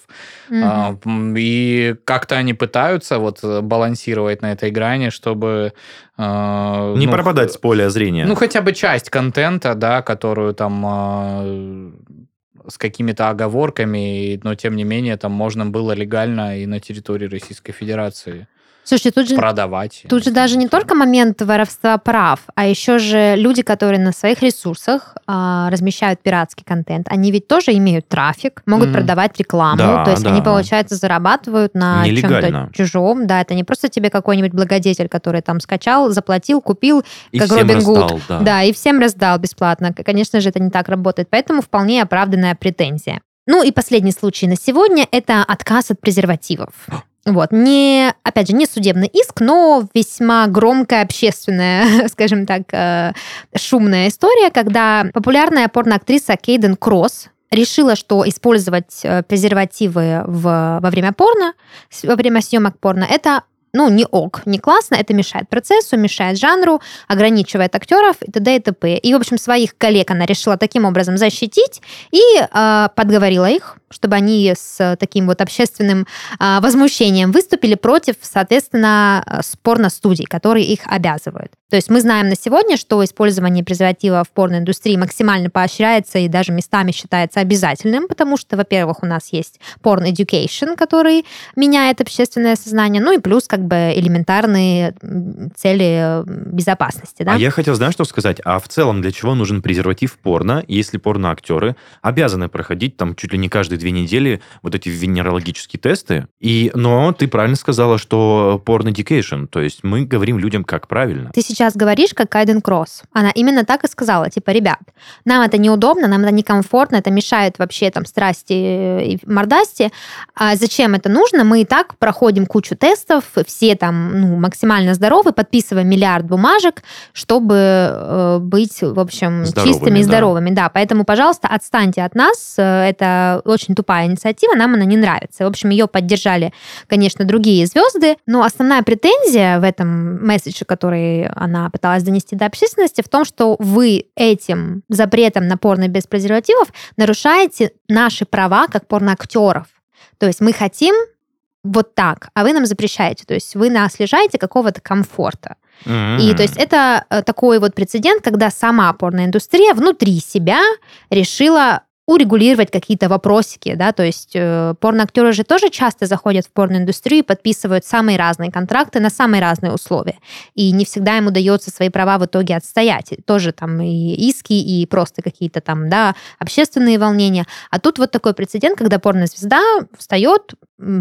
А, и как-то они пытаются вот э, балансировать на этой грани, чтобы... э, Не ну, пропадать с поля зрения. Ну, хотя бы часть контента, да, которую там э, с какими-то оговорками, но тем не менее там можно было легально и на территории Российской Федерации Слушай, тут же продавать. Тут же даже не только момент воровства прав, а еще же люди, которые на своих ресурсах а, размещают пиратский контент, они ведь тоже имеют трафик, могут Мгм. продавать рекламу, Да, то есть да. они, получается, зарабатывают на Нелегально. чем-то чужом. Да, это не просто тебе какой-нибудь благодетель, который там скачал, заплатил, купил, И как всем Робин Гуд. раздал, да. да, и всем раздал бесплатно. Конечно же, это не так работает, поэтому вполне оправданная претензия. Ну и последний случай на сегодня – это отказ от презервативов. *gasps* Вот, не, опять же, не судебный иск, но весьма громкая общественная, *laughs* скажем так, э, шумная история, когда популярная порноактриса Кейден Кросс решила, что использовать э, презервативы в, во время порно, во время съемок порно, это ну, не ок, не классно, это мешает процессу, мешает жанру, ограничивает актеров и т.д. и т.п. И, в общем, своих коллег она решила таким образом защитить и э, подговорила их, чтобы они с таким вот общественным э, возмущением выступили против, соответственно, э, порно-студий, которые их обязывают. То есть мы знаем на сегодня, что использование презерватива в порноиндустрии максимально поощряется и даже местами считается обязательным, потому что, во-первых, у нас есть порн-education, который меняет общественное сознание, ну и плюс как бы элементарные цели э, безопасности, да? А я хотел, знаешь, что сказать? А в целом, для чего нужен презерватив порно, если порноактеры обязаны проходить там чуть ли не каждые две недели вот эти венерологические тесты? И, но ты правильно сказала, что порно-education, то есть мы говорим людям, как правильно. Ты сейчас говоришь, как Кайден Кросс. Она именно так и сказала, типа, ребят, нам это неудобно, нам это некомфортно, это мешает вообще там страсти и мордасти. А зачем это нужно? Мы и так проходим кучу тестов, все там ну, максимально здоровы, подписываем миллиард бумажек, чтобы э, быть, в общем, Здоровыми, чистыми и да. здоровыми. Да, поэтому, пожалуйста, отстаньте от нас. Э, Это очень тупая инициатива, нам она не нравится. В общем, ее поддержали, конечно, другие звезды, но основная претензия в этом месседже, который она пыталась донести до общественности, в том, что вы этим запретом на порно без презервативов нарушаете наши права как порноактеров. То есть мы хотим вот так, а вы нам запрещаете. То есть вы нас лишаете какого-то комфорта. И то есть это э, такой вот прецедент, когда сама порноиндустрия внутри себя решила урегулировать какие-то вопросики, да, то есть э, порноактеры же тоже часто заходят в порноиндустрию и подписывают самые разные контракты на самые разные условия, и не всегда им удается свои права в итоге отстоять, тоже там и иски, и просто какие-то там, да, общественные волнения, а тут вот такой прецедент, когда порнозвезда встает,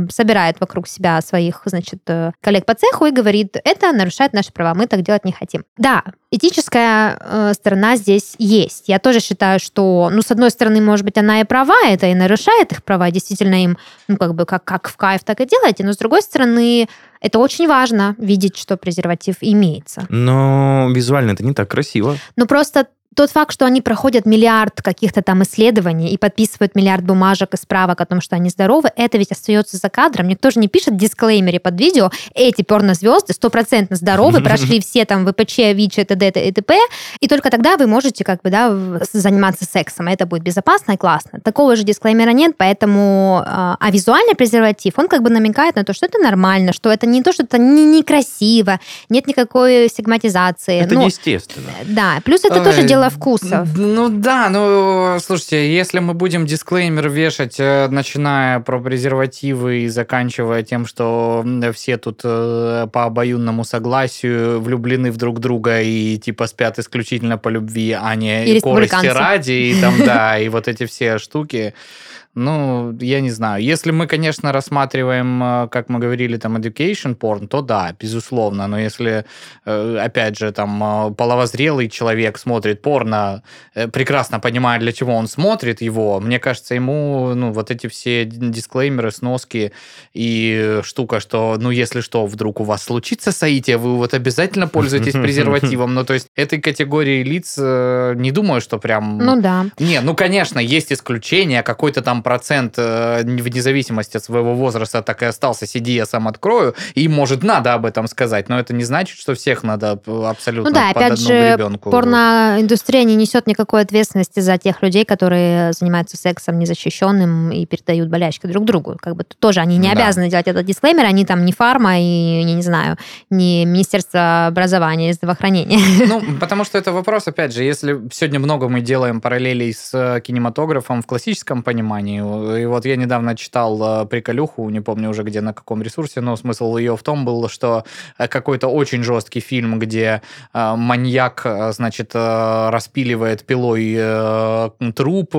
собирает вокруг себя своих, значит, э, коллег по цеху и говорит, это нарушает наши права, мы так делать не хотим. Да, этическая э, сторона здесь есть. Я тоже считаю, что, ну, с одной стороны, может быть, она и права, это и нарушает их права, действительно им, ну, как бы, как, как в кайф, так и делайте, но с другой стороны, это очень важно видеть, что презерватив имеется. Но визуально это не так красиво. Но просто тот факт, что они проходят миллиард каких-то там исследований и подписывают миллиард бумажек и справок о том, что они здоровы, это ведь остается за кадром. Никто же не пишет в дисклеймере под видео, эти порнозвезды стопроцентно здоровы, *laughs* прошли все там ВПЧ, ВИЧ, т.д. и т.п. И только тогда вы можете как бы, да, заниматься сексом, и это будет безопасно и классно. Такого же дисклеймера нет, поэтому... э, А визуальный презерватив, он как бы намекает на то, что это нормально, что это не то, что это не- некрасиво, нет никакой стигматизации. Это Ну, естественно. да, плюс это Ой, тоже дело дело вкусов. Ну да, ну слушайте, если мы будем дисклеймер вешать, э, начиная про презервативы и заканчивая тем, что все тут э, по обоюдному согласию влюблены в друг друга и типа спят исключительно по любви, а не И корости республиканцы. ради, и там, да, и вот эти все штуки. Ну, я не знаю. Если мы, конечно, рассматриваем, э, как мы говорили, там, education porn, то да, безусловно. Но если, э, опять же, там, э, половозрелый человек смотрит порно, прекрасно понимая, для чего он смотрит его, мне кажется, ему, ну, вот эти все дисклеймеры, сноски и штука, что, ну, если что, вдруг у вас случится соитие, вы вот обязательно пользуетесь *laughs* презервативом. Ну, то есть этой категории лиц не думаю, что прям... Ну да. Не, ну, конечно, есть исключения, какой-то там процент э, в независимости от своего возраста так и остался, сиди, я сам открою, и, может, надо об этом сказать, но это не значит, что всех надо э, абсолютно Ну да, под опять же, гребенку. Порноиндустрия не несет никакой ответственности за тех людей, которые занимаются сексом незащищенным и передают болячки друг другу. Как бы тоже они не Да. обязаны делать этот дисклеймер, они там не фарма и, я не знаю, не Министерство образования и здравоохранения. Ну, потому что это вопрос, опять же, если сегодня много мы делаем параллелей с э, кинематографом в классическом понимании, и вот я недавно читал э, приколюху, не помню уже где, на каком ресурсе, но смысл ее в том был, что э, какой-то очень жесткий фильм, где э, маньяк, значит, распиливает пилой труп,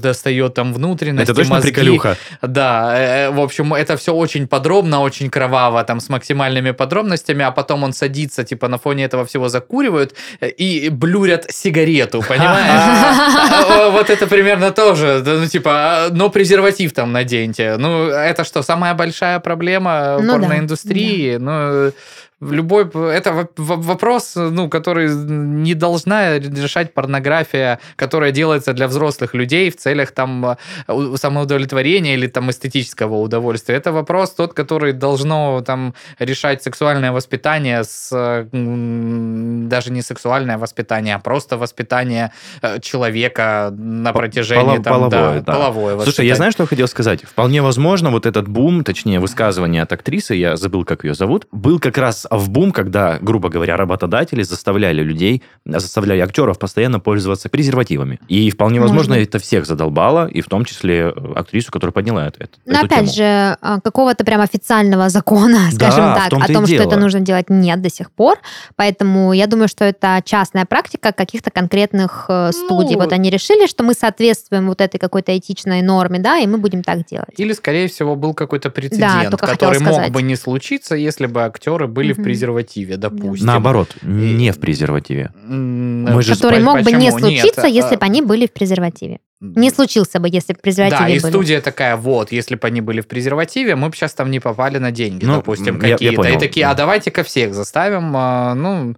достает там внутренности, Это точно мозги. приколюха. Да, в общем, это все очень подробно, очень кроваво, там, с максимальными подробностями, а потом он садится, типа, на фоне этого всего закуривают и блюрят сигарету, понимаешь? *laughs* Вот это примерно тоже, ну, типа, а, но презерватив там наденьте. Ну, это что, самая большая проблема Ну да, порноиндустрии? Ну, в любой... Это во- во- вопрос, ну, который не должна решать порнография, которая делается для взрослых людей в целях там э, самоудовлетворения или там эстетического удовольствия. Это вопрос тот, который должно там решать сексуальное воспитание с... Даже не сексуальное воспитание, а просто воспитание э, человека на протяжении поло- там, половое, да, да. половое Слушай, я воспитание. знаю, что я хотел сказать. Вполне возможно, вот этот бум, точнее, высказывание от актрисы, я забыл, как ее зовут, был как раз в бум, когда, грубо говоря, работодатели заставляли людей, заставляли актеров постоянно пользоваться презервативами. И вполне возможно, быть. это всех задолбало, и в том числе э, актрису, которая подняла это. эту Но опять тему. же, а, какого-то прям официального закона, *laughs* Да, скажем в так, том-то о том, что дело. это нужно делать, нет до сих пор. Поэтому я думаю, что это частная практика каких-то конкретных э, студий. Ну, Вот они решили, что мы соответствуем вот этой какой-то этичной норме, да, и мы будем так делать. Или, скорее всего, был какой-то прецедент, хотела который мог бы не случиться, если бы актеры были в презервативе, допустим. Наоборот, не в презервативе. Мы же- Который мог бы не случиться, если а, бы они были в презервативе. Не случился бы, если бы в презервативе Да, и были. студия такая, вот, если бы они были в презервативе, мы бы сейчас там не попали на деньги, Ну, допустим, я- я какие-то. понял. И такие, а давайте-ка всех заставим, а, ну,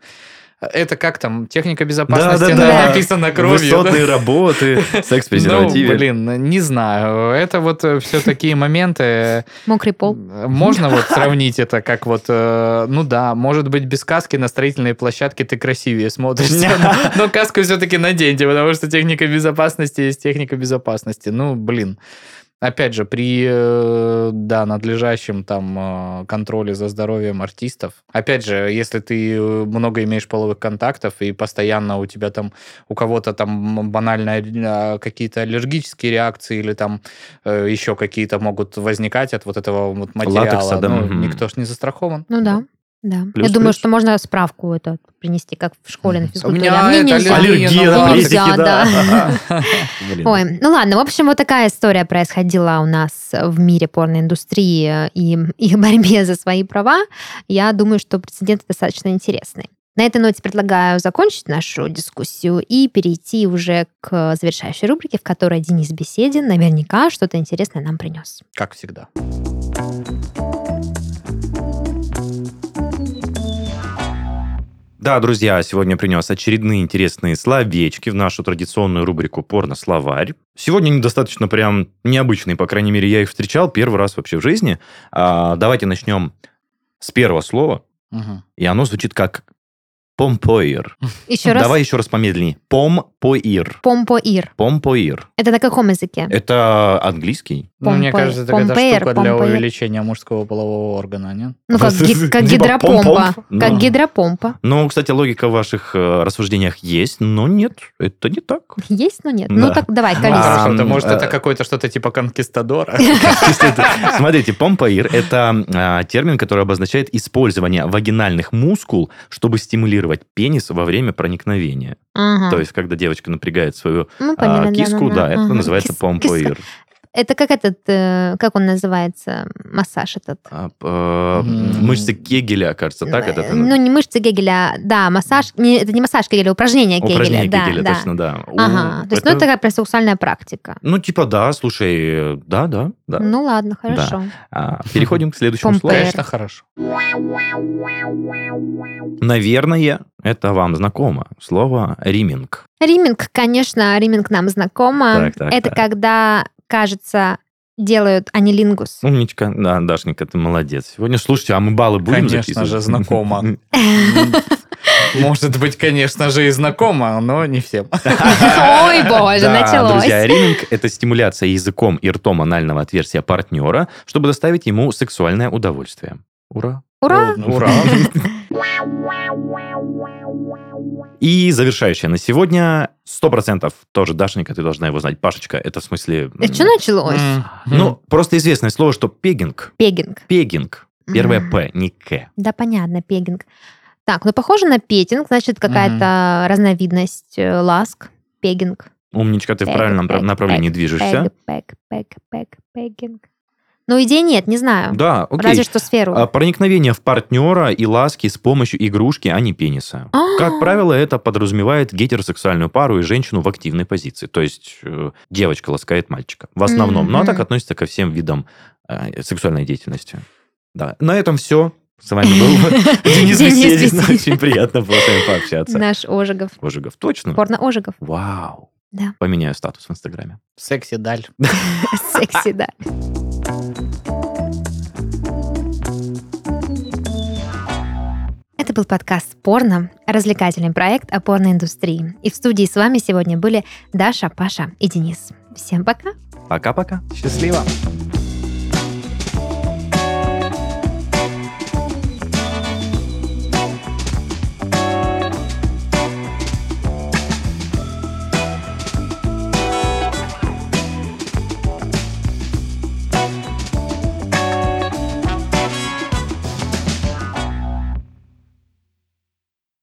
это как там, техника безопасности Да-да-да. на- написана кровью. да? Высотные работы, *laughs* секс в презервативе. Ну, блин, не знаю. Это вот все такие моменты. Мокрый пол. Можно вот сравнить это как вот, э, ну да, может быть, без каски на строительной площадке ты красивее смотришься, *laughs* но каску все-таки наденьте, потому что техника безопасности есть техника безопасности. Ну, блин. Опять же, при э, да, надлежащем там э, контроле за здоровьем артистов. Опять же, если ты э, много имеешь половых контактов и постоянно у тебя там у кого-то там банально э, какие-то аллергические реакции или там еще какие-то могут возникать от вот этого вот материала. Латекса, да, ну, мгм. никто ж не застрахован. Ну да. Да. Плюс, Я думаю, плюс. что можно справку это принести, как в школе на физкультуре. меня А мне это нельзя. аллергия на. Нельзя, да. *laughs* Ой, ну ладно, в общем, вот такая история происходила у нас в мире порноиндустрии и их борьбе за свои права. Я думаю, что прецедент достаточно интересный. На этой ноте предлагаю закончить нашу дискуссию и перейти уже к завершающей рубрике, в которой Денис Беседин наверняка что-то интересное нам принес. Как всегда. Да, друзья, сегодня принес очередные интересные словечки в нашу традиционную рубрику «Порно-словарь». Сегодня они достаточно прям необычные, по крайней мере, я их встречал первый раз вообще в жизни. А, давайте начнем с первого слова, Мгм. и оно звучит как Помпоир. Еще раз. Давай еще раз помедленнее. Помпоир. Помпоир. Помпоир. Это на каком языке? Это английский? Ну, мне кажется, это помпейр, штука для помпейр. увеличения мужского полового органа, нет? Ну, как, ги- *laughs* как Типа гидропомпа. Как Ну. гидропомпа. Ну, кстати, логика в ваших э, рассуждениях есть, но нет, это не так. Есть, но нет. Да. Ну, так давай, Ну, колись. А, то может э, это какое-то что-то типа конкистадора? *laughs* Смотрите, помпаир – это а, термин, который обозначает использование вагинальных мускул, чтобы стимулировать пенис во время проникновения. То есть, когда девочка напрягает свою Мы а, киску, да, это называется помпаир. Это как этот, э, как он называется, массаж этот? А, э. Мышцы Кегеля, кажется, так это? Э, Ну, не мышцы Гегеля, да, массаж. Не, это не массаж Гегеля, упражнение Гегеля. Упражнение да, Кегеля, да. точно, да. Ага, У- то есть, ну, это такая прям сексуальная практика. Ну, типа, да, слушай, да, да, да. Ну, ладно, хорошо. А, переходим к следующему слову. Конечно, хорошо. Наверное, это вам знакомо. Слово риминг. Риминг, конечно, риминг нам знакомо. Так, так, это так. когда, кажется, делают анилингус. Умничка. Да, Дашенька, ты молодец. Сегодня, слушайте, а мы баллы будем Конечно записывать? же, знакомо. *laughs* Может быть, конечно же, и знакомо, но не всем. *laughs* Ой, боже, Да, началось. друзья, риминг – это стимуляция языком и ртом анального отверстия партнера, чтобы доставить ему сексуальное удовольствие. Ура! Ура! Ура! *laughs* И завершающее на сегодня 100% тоже, Дашенька, ты должна его знать. Пашечка, это в смысле... Это что началось? Ну, просто известное слово, что пегинг. Пегинг. Пегинг. Первое М. «п», не «к». Да, понятно, пегинг. Так, ну похоже на петинг, значит, какая-то разновидность э, ласк. Пегинг. Умничка, ты в Пег, правильном пег, направлении пег, движешься. Пег, пег, пег, пег, пегинг. Ну, идей нет, не знаю. Да, окей. Разве что сферу. А, Проникновение в партнера и ласки с помощью игрушки, а не пениса. А. Как правило, это подразумевает гетеросексуальную пару и женщину в активной позиции. То есть э, девочка ласкает мальчика. В основном. Ну, а так относится ко всем видам э, сексуальной деятельности. Да. На этом все. С вами был *laughs* Денис Беседин. Очень приятно было с вами пообщаться. Наш Ожегов. Ожегов, точно? Порно Ожегов. Вау. Да. Поменяю статус в Инстаграме. Секси даль. *laughs* Это был подкаст «Порно», развлекательный проект о порноиндустрии. И в студии с вами сегодня были Даша, Паша и Денис. Всем пока! Пока-пока. Счастливо.